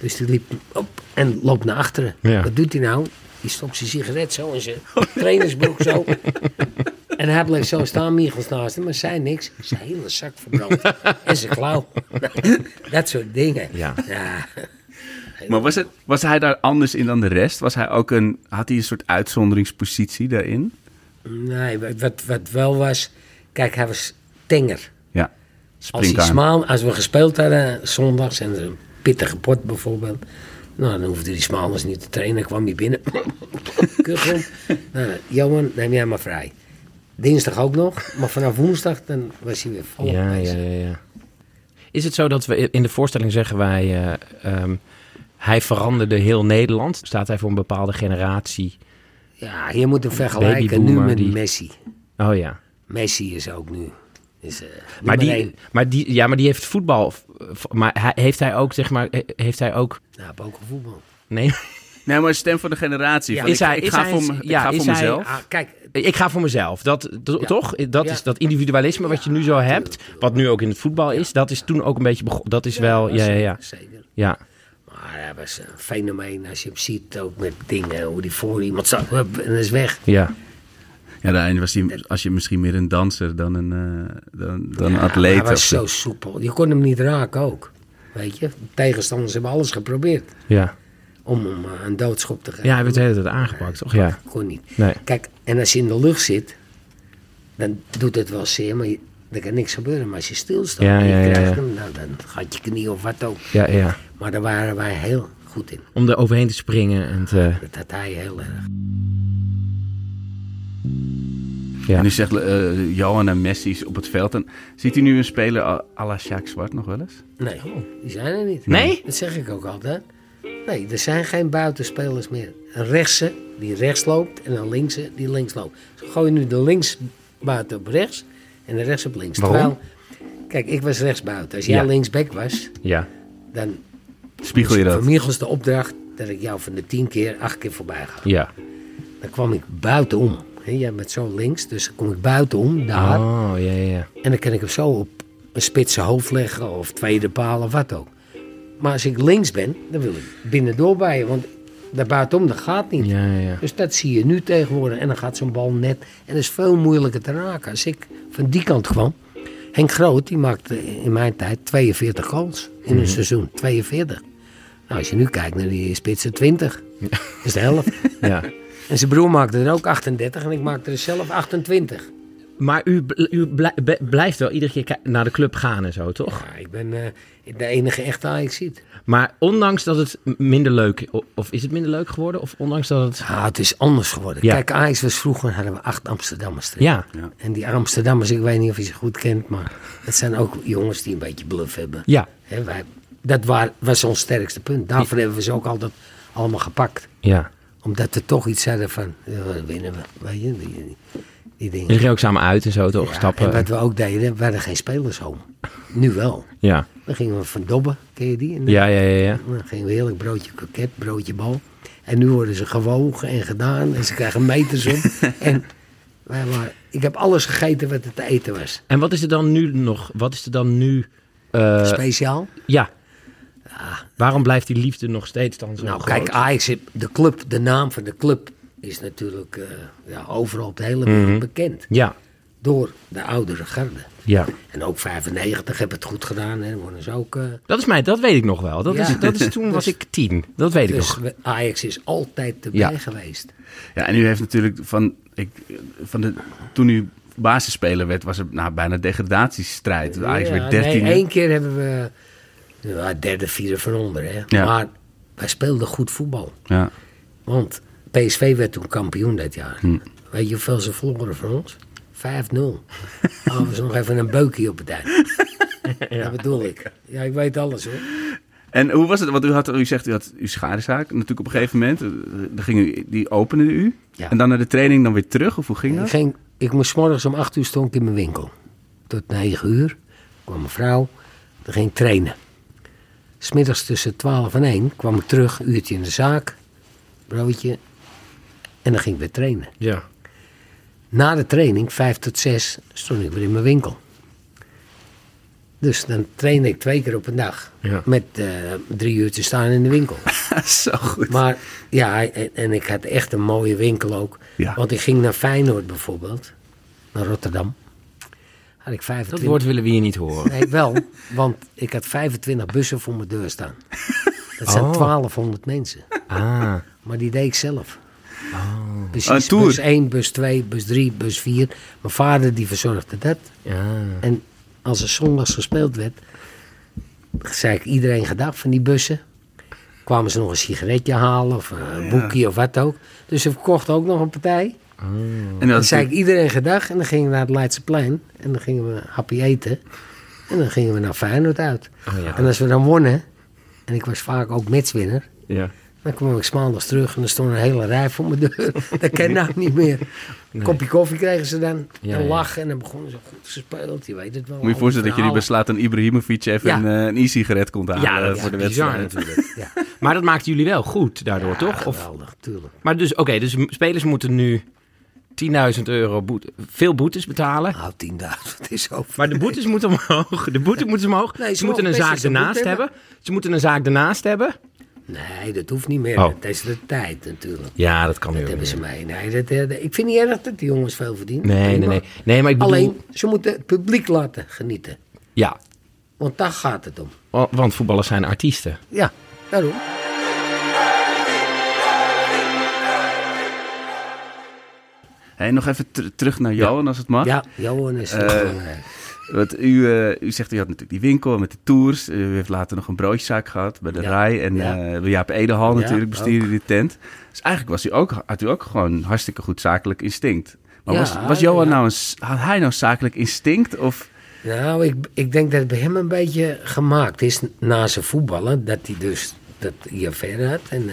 dus die liep op en loopt naar achteren. Ja. Wat doet hij nou? Die stopt zijn sigaret zo in zijn trainersbroek zo. En hij bleef zo staan, Michels naast hem, maar zei niks. Zijn hele zak verbrand. en zijn klauw. dat soort dingen. Ja. ja. Maar was, het, was hij daar anders in dan de rest? Was hij ook een, had hij een soort uitzonderingspositie daarin? Nee, wat- wat, wel was... Kijk, hij was tenger. Ja, Als, hij smaal, als we gespeeld hadden, zondags, en een pittige pot bijvoorbeeld... Nou, dan hoefde die Smaalers niet te trainen. Dan kwam hij binnen. Kuchel. nou, Johan, neem jij maar vrij. Dinsdag ook nog. Maar vanaf woensdag, dan was hij weer vol Ja, ja, ja, ja. Is het zo dat we in de voorstelling zeggen wij... eh, ehm, hij veranderde heel Nederland? Staat hij voor een bepaalde generatie? Ja, je moet hem vergelijken nu met die- Messi. Oh ja. Messi is ook nu. Is, eh, Maar die, één. maar die, ja, maar die heeft voetbal. Maar heeft hij ook, zeg maar, he- heeft hij ook. Nou, heb ook voetbal. Nee, Nee, maar stem voor de generatie. Ja, is ik, hij- ik is ga hij- voor, me- ik ja, ga is voor hij- mezelf. Ah, kijk, ik ga voor mezelf. Dat, dat- Ja. toch? Dat Ja. is dat individualisme wat je nu zo hebt, wat nu ook in het voetbal is. Dat is toen ook een beetje begonnen. Dat is wel, ja, ja, ja, Zeker. ja. Maar hij was een fenomeen als je hem ziet, ook met dingen, hoe die voor iemand zat en is weg. ja. Ja, daarin was hij, als je misschien meer een danser dan een, eh, dan, dan een Ja, atleet. Hij was of zo. soepel. Je kon hem niet raken ook. Weet je, tegenstanders hebben alles geprobeerd Ja, om hem eh, een doodschop te geven. ja hij werd de hele tijd aangepakt, toch? Ja. Kon niet. Nee. Kijk, en als je in de lucht zit, dan doet het wel zeer, maar je, er kan niks gebeuren. Maar als je stilstaat Ja, en je ja, ja, krijgt hem, nou, dan gaat je knie of wat ook. Ja, ja. Maar daar waren wij heel goed in. Om er overheen te springen en te, Dat had hij heel erg. Ja. En nu zegt eh, Johan en Messi's op het veld. En ziet u nu een speler à la Sjaak Zwart nog wel eens? Nee, die zijn er niet. Nee? Dat zeg ik ook altijd. Nee, er zijn geen buitenspelers meer. Een rechtse die rechts loopt en een linkse die links loopt. Ze gooien nu de links buiten op rechts en de rechts op links. Waarom? Terwijl, kijk, ik was rechts buiten. Als jij Ja. linksback was, ja. dan Spiegel je was dat? van Michels de opdracht dat ik jou van de tien keer acht keer voorbij ga. Ja. Dan kwam ik buitenom. Jij bent zo links, dus dan kom ik buitenom, daar. Oh, ja, ja, ja. En dan kan ik hem zo op een spitse hoofd leggen of tweede paal of wat ook. Maar als ik links ben, dan wil ik binnendoor bij je. Want daar buitenom, dat gaat niet. Ja, ja, ja. Dus dat zie je nu tegenwoordig. En dan gaat zo'n bal net. En dat is veel moeilijker te raken. Als ik van die kant kwam. Henk Groot, die maakte in mijn tijd 42 goals in een seizoen. 42. Nou, als je nu kijkt naar die spitsen 20. Dat is de helft. ja. En zijn broer maakte er ook 38 en ik maakte er zelf 28. Maar u, u blijft wel iedere keer naar de club gaan en zo, toch? Ja, ik ben eh, de enige echte Ajax-ziet. Maar ondanks dat het minder leuk... Of is het minder leuk geworden? Of ondanks dat het... Ja, het is anders geworden. Ja. Kijk, Ajax was vroeger, hadden we acht Amsterdammers. erin. Ja, En die Amsterdammers, ik weet niet of je ze goed kent, maar het zijn ook jongens die een beetje bluff hebben. ja, Hè, wij, dat wa- was ons sterkste punt. Daarvoor hebben we ze ook altijd allemaal gepakt. ja. Omdat we toch iets hadden van, winnen we. Weet je, die, die, die dingen. En ze gingen ook samen uit en zo, toch? Ja, Stappen. En wat we ook deden, we hadden geen spelershome. Nu wel. Ja, Dan gingen we van Dobben, ken je die? Ja, ja, ja. ja. Dan gingen we heerlijk broodje kroket, broodje bal. En nu worden ze gewogen en gedaan. En ze krijgen meters op. en wij waren, ik heb alles gegeten wat er te eten was. En wat is er dan nu nog? Wat is er dan nu... eh, Speciaal. ja. Waarom blijft die liefde nog steeds dan zo Nou, groot? kijk, Ajax, de club, de naam van de club is natuurlijk eh, ja, overal op de hele Mhm. wereld bekend. Ja, Door de oudere garde. ja. En ook 95 hebben het goed gedaan. Hè. Worden ze ook, eh, Dat is mij, dat weet ik nog wel. Dat Ja. is, dat is, toen was Dus- ik tien. Dat weet ik dus nog. we- Ajax is altijd erbij Ja. geweest. Ja, en u heeft natuurlijk van, ik, van de, toen u basisspeler werd, was het nou, bijna degradatiestrijd. Ajax Ja, werd 13. Nee, één keer hebben we ja, derde, vierde van onder. Hè. Ja. Maar wij speelden goed voetbal. Ja. Want PSV werd toen kampioen dat jaar. Hm. Weet je hoeveel ze verloren van ons? 5-0. Hadden ze nog even een beukje op het eind. Dat bedoel ik. Ja, ik weet alles hoor. En hoe was het? Want u, had, u zegt, u had uw schadezaak natuurlijk op een gegeven moment. eh, Dan ging u, die opende u. Ja. En dan naar de training dan weer terug? Of hoe ging Ik, dat? ging, ik moest morgens om 8 uur stond ik in mijn winkel. Tot 9 uur kwam mijn vrouw. Dan ging ik trainen. Smiddags tussen 12 en 1 kwam ik terug, uurtje in de zaak, broodje. En dan ging ik weer trainen. Ja. Na de training, 5 tot 6, stond ik weer in mijn winkel. Dus dan trainde ik twee keer op een dag. Ja. Met eh, drie uur te staan in de winkel. Zo goed. Maar ja, en, en ik had echt een mooie winkel ook. Ja. Want ik ging naar Feyenoord bijvoorbeeld, naar Rotterdam. Had ik 25... Dat woord willen we hier niet horen. Nee, wel, want ik had 25 bussen voor mijn deur staan. Dat zijn Oh. 1200 mensen. Ah. Maar die deed ik zelf. Precies, Een tour. bus 1, bus 2, bus 3, bus 4. Mijn vader die verzorgde dat. Ja. En als er zondags gespeeld werd, zei ik iedereen gedag van die bussen. Kwamen ze nog een sigaretje halen of een boekje of wat ook. Dus ze verkochten ook nog een partij. En Dan dat zei ik iedereen gedag en dan gingen we naar het Leidseplein. En dan gingen we happy eten. En dan gingen we naar Feyenoord uit. Oh, ja. En als we dan wonnen, en ik was vaak ook matchwinner... ja. Dan kwam ik 's maandags terug en er stond een hele rij voor mijn deur. dat ken ik nou niet meer. Een kopje koffie kregen ze dan. Ja, en ja. lachen. En dan begonnen ze goed gespeeld. Je weet het wel. Moet je voorstellen dat je die beslaat aan Ibrahimovic even Ja. een, eh, een e-sigaret komt halen Ja, voor de bizar wedstrijd. natuurlijk. Ja, Maar dat maakten jullie wel goed daardoor, toch? Of, geweldig, tuurlijk. maar dus, oké, dus spelers moeten nu 10.000 euro boete, veel boetes betalen. Nou, 10.000 is zo. Maar de boetes moeten omhoog. De boete moeten omhoog. Nee, ze ze moeten een zaak ernaast hebben. Ze moeten een zaak ernaast hebben. Nee, dat hoeft niet meer. Oh. Dat is de tijd natuurlijk. Ja, dat kan Dat nu hebben ze mee. Nee, dat, eh, ik vind niet erg dat die jongens veel verdienen. Nee, nee, nee. Nee, maar ik bedoel... Alleen, ze moeten het publiek laten genieten. Ja, Want daar gaat het om. wa- want voetballers zijn artiesten. Ja, daarom. Hey, nog even ter- terug naar Johan, als het mag. Ja, Johan is... Eh, Want u, eh, u zegt, u had natuurlijk die winkel met de tours. U heeft later nog een broodjeszaak gehad bij de Ja. Rij. En Ja. bij Jaap Edehal Ja, natuurlijk bestuurde die tent. Dus eigenlijk was u ook, had u ook gewoon hartstikke goed zakelijk instinct. Maar was, was Johan nou een, had hij nou zakelijk instinct? Of, Nou, ik, ik denk dat het bij hem een beetje gemaakt is na zijn voetballen. Dat hij dus dat hij verder had. En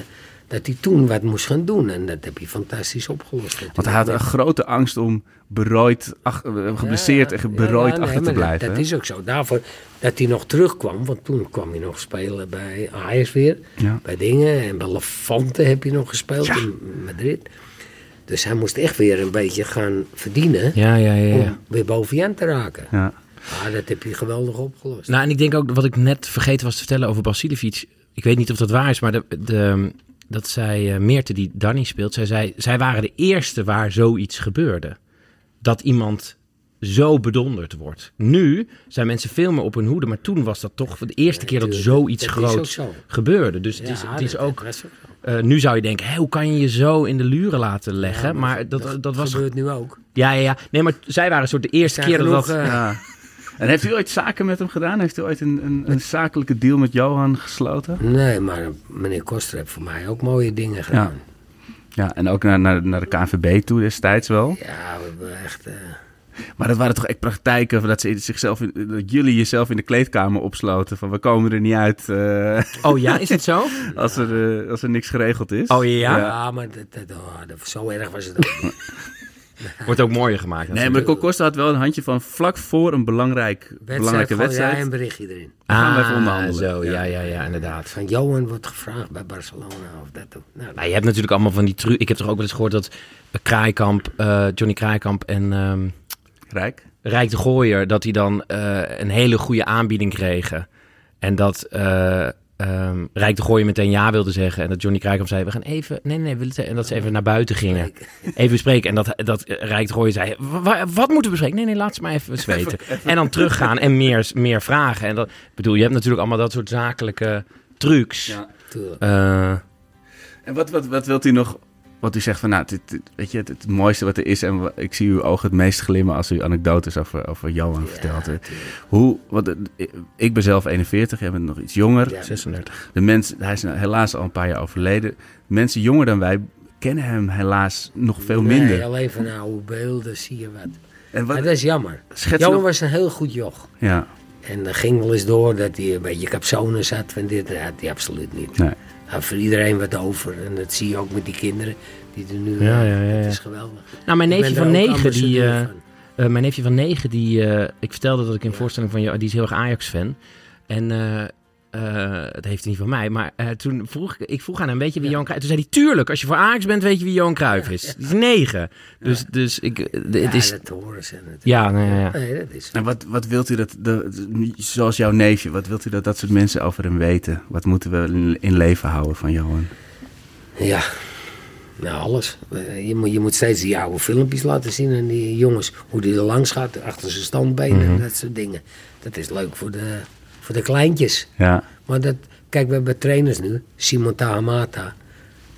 dat hij toen wat moest gaan doen. En dat heb hij fantastisch opgelost. want hij had een grote angst om berooid, ach, eh, geblesseerd en berooid achter te dat- blijven. Dat, hè? is ook zo. Daarvoor dat hij nog terugkwam. Want toen kwam hij nog spelen bij Ajax weer. Ja. Bij dingen. En bij Lafante heb je nog gespeeld Ja. in Madrid. Dus hij moest echt weer een beetje gaan verdienen. Ja, ja, ja. ja. Om weer boven Jan te raken. Ja. Ah, dat heb je geweldig opgelost. Nou, en ik denk ook wat ik net vergeten was te vertellen over Basilivic. Ik weet niet of dat waar is, maar de, de, dat zij, uh, Meerte die Danny speelt, zij, zei, zij waren de eerste waar zoiets gebeurde. Dat iemand zo bedonderd wordt. Nu zijn mensen veel meer op hun hoede, maar toen was dat toch de eerste keer dat zoiets Dat groots zo. gebeurde. Dus het Ja, is, het is ook, eh, nu zou je denken, hé, hoe kan je je zo in de luren laten leggen? Ja, maar dat, dat, was... gebeurt nu ook. Ja, ja, ja. Nee, maar zij waren een soort de eerste keer dat dat... eh, Ja. En heeft u ooit zaken met hem gedaan? Heeft u ooit een, een, een zakelijke deal met Johan gesloten? Nee, maar meneer Koster heeft voor mij ook mooie dingen gedaan. Ja, en ook naar, naar, naar de KNVB toe destijds wel. Ja, we hebben echt... eh, Maar dat waren toch echt praktijken dat, ze zichzelf in, dat jullie jezelf in de kleedkamer opsloten. Van we komen er niet uit eh, Oh ja, is het zo? als, er, eh, als er niks geregeld is. Oh ja? ja, maar dat, dat, oh, dat- zo erg was het ook. Wordt ook mooier gemaakt. Nee, maar Costa had wel een handje van vlak voor een belangrijk, Wedstrijd, belangrijke gewoon, wedstrijd. Ja, een berichtje erin. Dan gaan we even Ah, onderhandelen. Zo, ja, ja, ja, inderdaad. Van Johan wordt gevraagd bij Barcelona of dat ook. Nou, Nou, je hebt natuurlijk allemaal van die truc. Ik heb toch ook wel eens gehoord dat Kraaikamp, eh, Johnny Kraaikamp en ehm, Rijk. Rijk de Gooier, dat die dan eh, een hele goede aanbieding kregen. En dat eh, ehm, Rijk de Gooier meteen ja wilde zeggen. En dat Johnny Kraaikamp zei, we gaan even... Nee, nee, willen En dat ze even naar buiten gingen. Even bespreken. En dat, dat Rijk de Gooier zei, "Wa- wa- wat moeten we bespreken? Nee, nee, laat ze maar even zweten. En dan teruggaan en meer, meer vragen. En dat, bedoel, je hebt natuurlijk allemaal dat soort zakelijke trucs. Ja. Eh, En wat, wat, wat wilt u nog... Wat u zegt van, nou, dit, dit- weet je, het, het mooiste wat er is... en ik zie uw ogen het meest glimmen als u anekdotes over, over Johan vertelt. hè. Hoe, wat, eh, ik ben zelf 41, jij bent nog iets jonger. Ja. 36. De mensen, hij is nou helaas al een paar jaar overleden. Mensen jonger dan wij kennen hem helaas nog veel Nee, minder. alleen van oude beelden zie je wat. En Maar wat, dat is jammer. Johan nog- was een heel goed joch. Ja, En er ging wel eens door dat hij een beetje capsones zat van dit. Dat had hij absoluut niet. nee. Had voor iedereen wat over. En dat zie je ook met die kinderen die er nu... Ja, eh, ja, ja, ja. Het is geweldig. Nou, mijn Ik neefje ben van negen, die, eh, eh, mijn neefje van negen, die, eh, ik vertelde dat ik in voorstelling van jou, die is heel erg Ajax-fan. En eh dat heeft hij niet van mij, maar eh, toen vroeg ik, ik vroeg aan hem, weet je wie Johan Cruijff is? Toen zei hij, tuurlijk, als je voor Ajax bent, weet je wie Johan Cruijff is. Die is negen. Dus, dus ik, eh, het Ja, is, dat horen ze natuurlijk. ja, nou ja, ja. Nee, dat is... En wat, wat wilt u dat, de, zoals jouw neefje, wat wilt u dat dat soort mensen over hem weten? Wat moeten we in, in leven houden van Johan? Ja, nou alles. Je moet, je moet steeds die oude filmpjes laten zien en die jongens, hoe die er langs gaat, achter zijn standbenen en dat soort dingen. Dat is leuk voor de, voor de kleintjes. Ja, Maar dat, kijk, we hebben trainers nu, Simon Tahamata.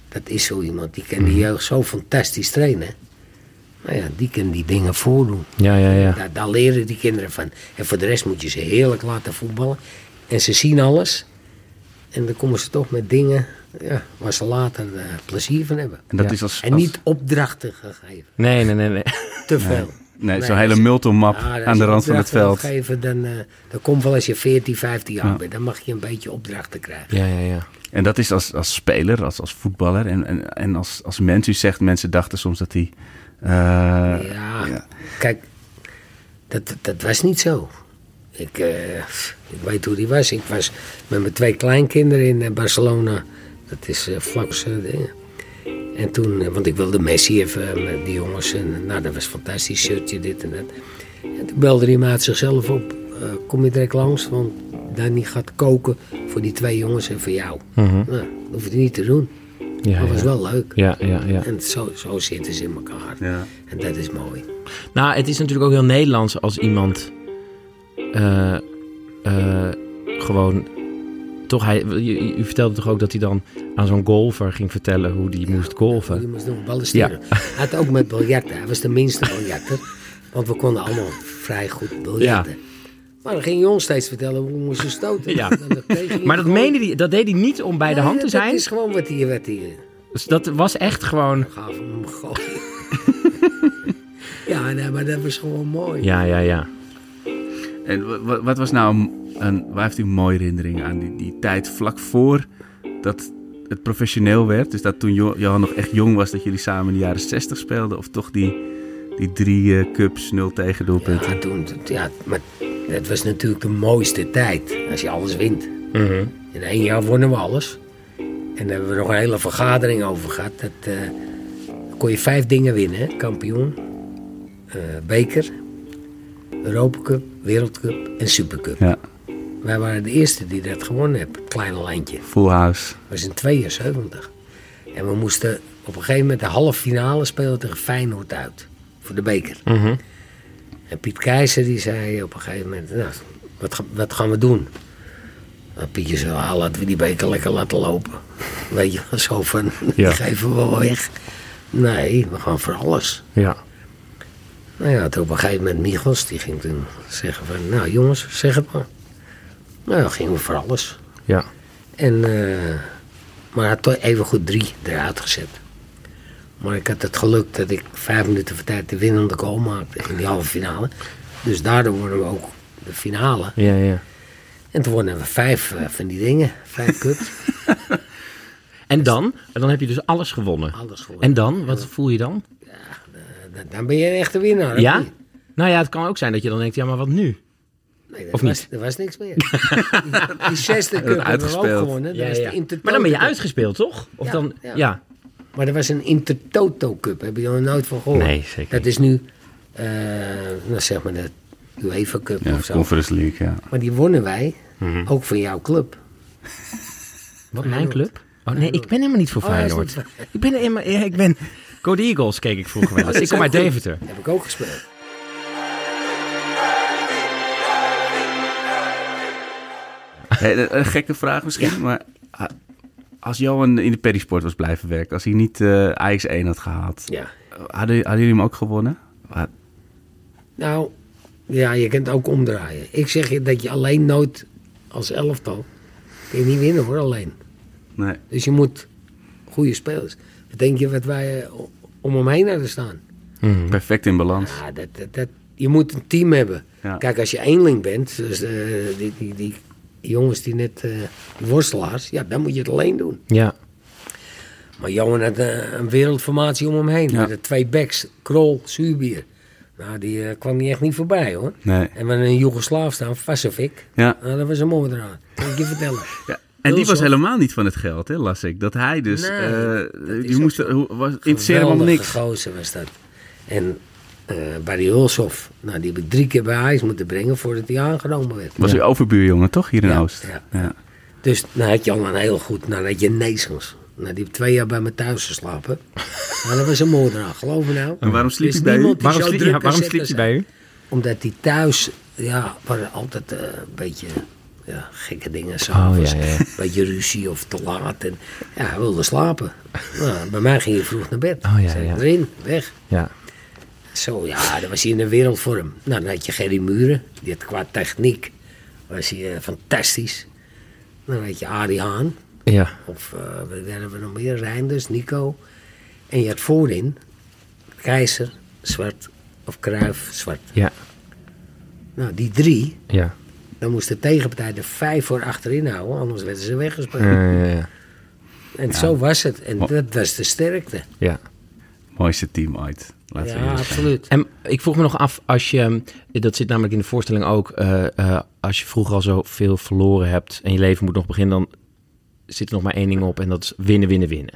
dat is zo iemand. Die kan die jeugd zo fantastisch trainen. Nou ja, die kan die dingen voordoen. Ja, ja, ja. Daar, daar leren die kinderen van. En voor de rest moet je ze heerlijk laten voetballen. En ze zien alles. En dan komen ze toch met dingen ja, waar ze later eh, plezier van hebben. En dat Ja. is als, En niet opdrachten gegeven. Nee, nee, nee, nee. Te veel. nee, zo'n als hele multomap als aan de rand van het veld. Geven, dan, eh, dan komt wel als je 14, 15 jaar Ja. bent. Dan mag je een beetje opdrachten krijgen. Ja, ja, ja. En dat is als, als speler, als, als voetballer en, en, en als, als mens. U zegt, mensen dachten soms dat hij... eh, ja, ja. kijk, dat, dat, was niet zo. Ik, eh, ik weet hoe die was. Ik was met mijn twee kleinkinderen in Barcelona. Dat is vlak. En toen, eh, want ik wilde Messi even eh, met die jongens. En, eh, nou, dat was een fantastisch shirtje, dit en dat. En toen belde me uit zichzelf op. eh, kom je direct langs, want Danny gaat koken voor die twee jongens en voor jou. Mhm. Nou, dat hoef je niet te doen. Ja, dat was ja. wel leuk. Ja, ja, ja. En zo, zo zitten ze in elkaar. Ja. En dat is mooi. Nou, het is natuurlijk ook heel Nederlands als iemand eh, eh, gewoon toch hij. U, u vertelde toch ook dat hij dan aan zo'n golfer ging vertellen hoe die moest Die golfen. moest nog ballen sturen. Hij had ook met biljarten. Hij was de minste biljarter. Want we konden allemaal vrij goed biljarten. Maar dan ging je ons steeds vertellen hoe we moesten stoten. Ja. Je Maar dat, meende die, dat deed hij niet om bij de hand te dat- zijn. Dat is gewoon wat hij... Wat hij Dus dat was echt gewoon. gaf hem gooien. ja, nee, maar dat was gewoon mooi. Ja, ja, ja. En wa- wa- wat was nou een- waar heeft u mooie herinnering aan die, die tijd vlak voor dat het professioneel werd? Dus dat toen Jo- Johan nog echt jong was, dat jullie samen in de jaren 60 speelden? Of toch die, die drie eh, cups, nul tegendoelpunten? Ja, toen, ja, maar het was natuurlijk de mooiste tijd. Als je alles wint. Mhm. In één jaar wonnen we alles. En daar hebben we nog een hele vergadering over gehad. Dat, eh, kon je vijf dingen winnen. hè. Kampioen, eh, beker, Europa Cup, Wereldcup en Supercup. Ja, Wij waren de eerste die dat gewonnen hebben. Het kleine landje. full house. Dat was in 72. En we moesten op een gegeven moment de halve finale spelen tegen Feyenoord uit. Voor de beker. Mhm. En Piet Keizer die zei op een gegeven moment, nou, wat, wat gaan we doen? En Pietje zei, ah, laten we die beker lekker laten lopen. Weet je, wel, zo van, die Ja. geven we wel weg. Nee, we gaan voor alles. Ja. Nou ja, toen op een gegeven moment Michels, die ging toen zeggen van, nou jongens, zeg het maar. Nou, dan gingen we voor alles. Ja. En, eh, maar had toch even goed drie eruit gezet. Maar ik had het geluk dat ik vijf minuten voor tijd de winnende goal maakte in die halve finale. Dus daardoor wonnen we ook de finale. Ja, ja. En toen wonnen we vijf eh, van die dingen, vijf cups. En dan? En dan heb je dus alles gewonnen. Alles gewonnen. En dan? Wat voel je dan? Dan- Dan ben je een echte winnaar. Ja? Nou ja, het kan ook zijn dat je dan denkt, ja, maar wat nu? Nee, dat Of was, niet? Er was niks meer. die, die zesde cup hebben we ook uitgespeeld. gewonnen. Dat was de Intertoto Maar dan ben je uitgespeeld, toch? Of Ja, dan, ja. ja. Maar er was een Intertoto Cup. Heb je er nooit van gehoord? Nee, zeker Dat is nu, eh nou zeg maar de UEFA Cup Ja, of zo. Conference League, ja. Maar die wonnen wij, Mhm. ook van jouw club. Wat, mijn club? Oh nee, ik ben helemaal niet voor Oh, Feyenoord. niet Ik ben helemaal, ja, ik ben... Go Eagles keek ik vroeger wel eens. Dat Ik is kom uit. Deventer. Heb ik ook gespeeld. Hey, een- een gekke vraag misschien, maar ah, als Johan in de Perisport was blijven werken, als hij niet eh Ajax 1 had gehaald, Ja. hadden, hadden jullie hem ook gewonnen? Nou, ja, je kunt ook omdraaien. Ik zeg je dat je alleen nooit als elftal kun je niet winnen hoor, alleen. Nee. Dus je moet goede spelers. Wat denk je wat wij eh, om hem heen hadden staan? Perfect in balans. Ja, dat, dat, dat, je moet een team hebben. Ja. Kijk, als je eenling bent, dus, eh, die, die, die jongens die net, eh, worstelaars, ja, dan moet je het alleen doen. Ja. Maar Johan had eh, een wereldformatie om hem heen. Ja. Met de twee backs, Krol, Zuurbier. Nou, die eh, kwam niet echt niet voorbij hoor. Nee. En we een Joegoslaaf staan, Vasovic. Ja. Nou, dat was een mooi eraan. Kan ik je vertellen. ja. En die was helemaal niet van het geld, hè, las ik. Dat hij dus... Nee, eh, dat die moest, was, interesseerde helemaal niks. gozer was dat. En eh Barry Hulshoff, nou, die heb ik drie keer bij huis moeten brengen voordat hij aangenomen werd. Was uw overbuurjongen, toch? Hier in Ja, Oost. ja. Ja. Dus nou had je al een heel goed, nou had je Neesens. Nou, die heeft twee jaar bij me thuis geslapen. nou, dat was een moordenaar, geloof me nou. En waarom sliep is hij bij u? Waarom, sliep, ja, waarom sliep hij bij u? Omdat die thuis, ja, waren altijd eh, een beetje Ja, gekke dingen s'avonds. Oh, ja, ja. Beetje ruzie of te laat. En, ja, hij wilde slapen. Nou, bij mij ging hij vroeg naar bed. Oh, ja, ja. Erin, weg. Ja. Zo, ja, dan was hij in de wereldvorm. Nou, dan had je Gerry Muren. Die had qua techniek was hij eh, fantastisch. Dan had je Arie Haan. Ja. Of eh wat hebben we nog meer? Reinders, Nico. En je had voorin Keizer, zwart. Of Kruif, zwart. Ja. Nou, die drie, Ja. dan moest de tegenpartij er vijf voor achterin houden. Anders werden ze weggespeeld. Ja, ja, ja. En zo was het. En dat was de sterkte. ja. Mooiste team ooit. Laten Ja, absoluut. En ik vroeg me nog af, als je, dat zit namelijk in de voorstelling ook, eh, eh, als je vroeger al zoveel verloren hebt en je leven moet nog beginnen, dan zit er nog maar één ding op en dat is winnen, winnen, winnen.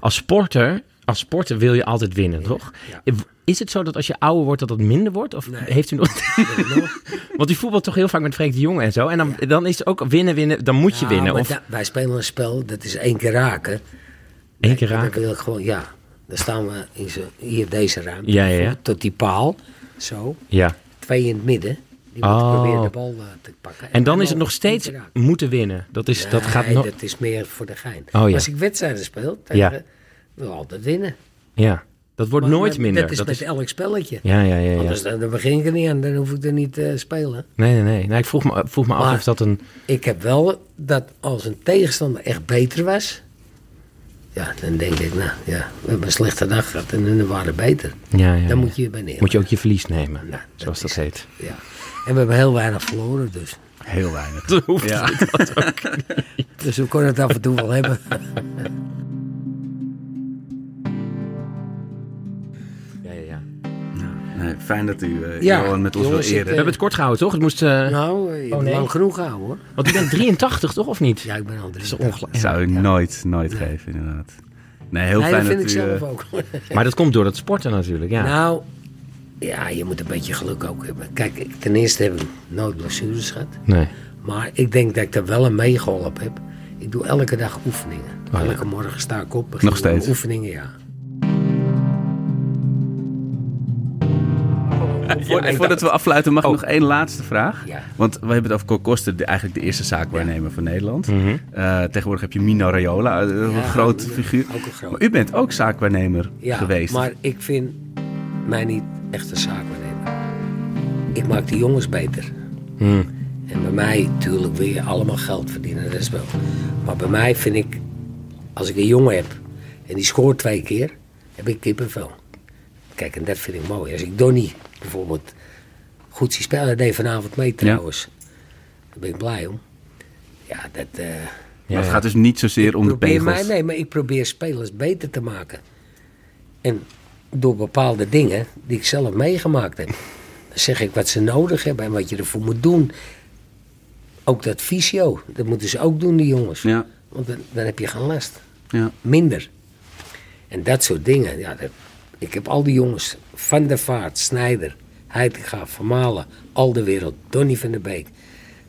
Als sporter, als sporter wil je altijd winnen, toch? Is het zo dat als je ouder wordt dat dat minder wordt? Of Nee. heeft u nog... nog? Want u voetbalt toch heel vaak met Freek de Jonge en zo. En dan, dan is het ook winnen, winnen, dan moet je winnen. Of da- wij spelen een spel, dat is één keer raken. één keer raken. wil ik gewoon, ja. Dan staan we in zo, hier deze ruimte. Ja, ja, ja. Tot die paal. Zo. Ja. Twee in het midden. Die Oh. moeten proberen de bal eh, te pakken. En dan is het nog steeds moeten winnen. Dat, is, dat gaat Nee, nog... dat is meer voor de gein. Oh, ja. Als ik wedstrijden speel, tegen, wil altijd winnen. Ja, dat wordt Maar- nooit maar minder. Dat is Dat met is- elk spelletje. Ja, ja, ja. ja. Anders dan, dan begin ik er niet aan, dan hoef ik er niet te spelen. Nee, nee, nee. nee ik vroeg me, vroeg me af of dat een... Ik heb wel dat als een tegenstander echt beter was, ja, dan denk ik, nou ja, we hebben een slechte dag gehad en hun waren beter. Ja, ja, Dan moet je je bij neer. Moet je ook je verlies nemen, Nou, zoals dat heet. het. Ja. En we hebben heel weinig verloren, dus. Heel weinig. Dat hoeft Ja. Dus we kunnen het af en toe wel hebben. Nee, fijn dat u eh Ja, Johan met ons wil ik, eren. We hebben het kort gehouden, toch? Het moest... eh, Nou, je nee. lang genoeg gehouden hoor. Want u bent 83, toch? Of niet? Ja, ik ben al Dat drie. is ongelooflijk. zou u nooit, nooit geven, inderdaad. Nee, heel Nee, fijn dat vind ik dat u... zelf eh, ook. Maar dat komt door dat sporten natuurlijk, ja. Nou, ja, je moet een beetje geluk ook hebben. Kijk, ik, ten eerste heb ik nooit blessures gehad. Nee. Maar ik denk dat ik er wel een meegeholpen heb. Ik doe elke dag oefeningen. Oh, ja. elke morgen sta ik op. Nog ik steeds? Oefeningen, ja. Voor- voordat we afsluiten, mag ik nog één laatste vraag? Ja. Want we hebben het over Cor Koster, de, eigenlijk de eerste zaakwaarnemer van Nederland. Mhm. Eh, tegenwoordig heb je Mino Raiola, eh, een Ja, groot ja, figuur. ook een groot. Maar u bent ook zaakwaarnemer Ja, geweest. maar ik vind mij niet echt een zaakwaarnemer. Ik maak de jongens beter. Hm. En bij mij, natuurlijk, wil je allemaal geld verdienen, dat is wel. Maar bij mij vind ik, als ik een jongen heb en die scoort twee keer, heb ik kippenvel. Kijk, en dat vind ik mooi. Als ik Donny bijvoorbeeld goed zie spelen, dat deed vanavond mee trouwens. Daar ben ik blij om. Ja, dat... eh, Maar het gaat dus niet zozeer om de pegels. mij, nee, maar ik probeer spelers beter te maken. En door bepaalde dingen die ik zelf meegemaakt heb. Dan zeg ik wat ze nodig hebben en wat je ervoor moet doen. Ook dat fysio, dat moeten ze ook doen, die jongens. Ja, Want dan, dan heb je geen last. ja. Minder. En dat soort dingen. Ja, dat, ik heb al die jongens, Van der Vaart, Snijder, Heitinga, Vermalen, al de wereld, Donny van der Beek,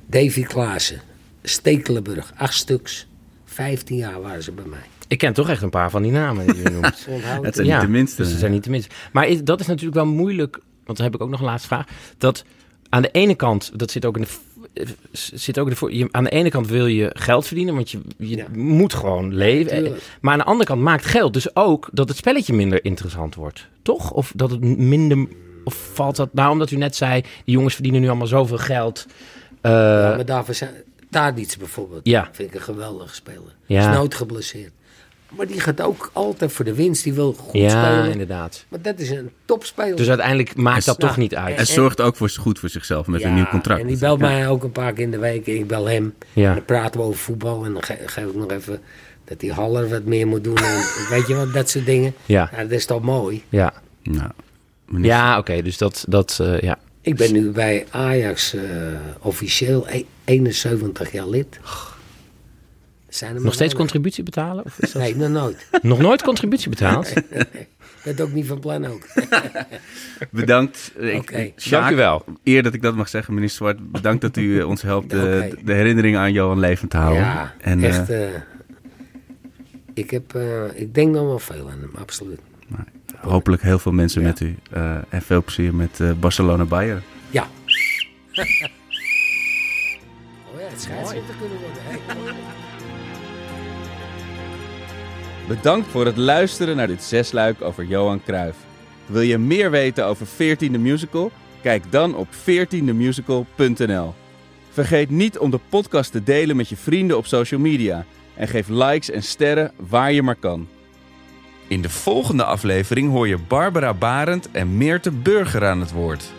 Davy Klaassen, Stekelenburg, acht stuks. 15 jaar waren ze bij mij. Ik ken toch echt een paar van die namen die u noemt. Het zijn niet de minste. Dus ze zijn niet de minste. Maar is- dat is natuurlijk wel moeilijk, want dan heb ik ook nog een laatste vraag. Dat aan de ene kant, dat zit ook in de. Zit ook in de voor, je, aan de ene kant wil je geld verdienen, want je, je Ja. moet gewoon leven. Tuurlijk. Maar aan de andere kant maakt geld dus ook dat het spelletje minder interessant wordt. Toch? Of dat het minder. Of valt dat nou omdat u net zei, die jongens verdienen nu allemaal zoveel geld. Ja, maar daarvoor zijn Tadic bijvoorbeeld. Ja. Vind ik een geweldige speler. Ja. Is nooit geblesseerd. Maar die gaat ook altijd voor de winst. Die wil goed ja, spelen. inderdaad. Maar dat is een topspeler. Dus uiteindelijk maakt dat Nou, toch niet uit. En zorgt ook voor, goed voor zichzelf met een nieuw contract. En die belt mij ook een paar keer in de week. Ik bel hem. Ja. En dan praten we over voetbal. En dan ge- geef ik nog even dat die Haller wat meer moet doen. En, weet je wat, dat soort dingen. Ja. dat is toch mooi. Ja, Nou, ja oké. dus dat, dat eh, ja. Ik ben nu bij Ajax eh, officieel e- 71 jaar lid. Zijn er maar Nog steeds weinig. contributie betalen? Of is dat... Nee, nog nooit. Nog nooit contributie betaald? Dat ook niet van plan ook. Bedankt. Oké. Dank u wel. Eer dat ik dat mag zeggen, minister Zwart. Bedankt dat u eh, ons helpt de, Oké. de herinneringen aan Johan levend te houden. Ja, en, eh, echt. eh, ik, heb, eh, ik denk nog wel veel aan hem, absoluut. hopelijk heel veel mensen Ja. met u. eh, en veel plezier met eh, Barcelona Bayern. Ja. oh ja, had scheidsrechter kunnen worden. Bedankt voor het luisteren naar dit zesluik over Johan Cruijff. Wil je meer weten over 14e Musical? Kijk dan op 14themusical.nl. Vergeet niet om de podcast te delen met je vrienden op social media. En geef likes en sterren waar je maar kan. In de volgende aflevering hoor je Barbara Barend en Meerte Burger aan het woord.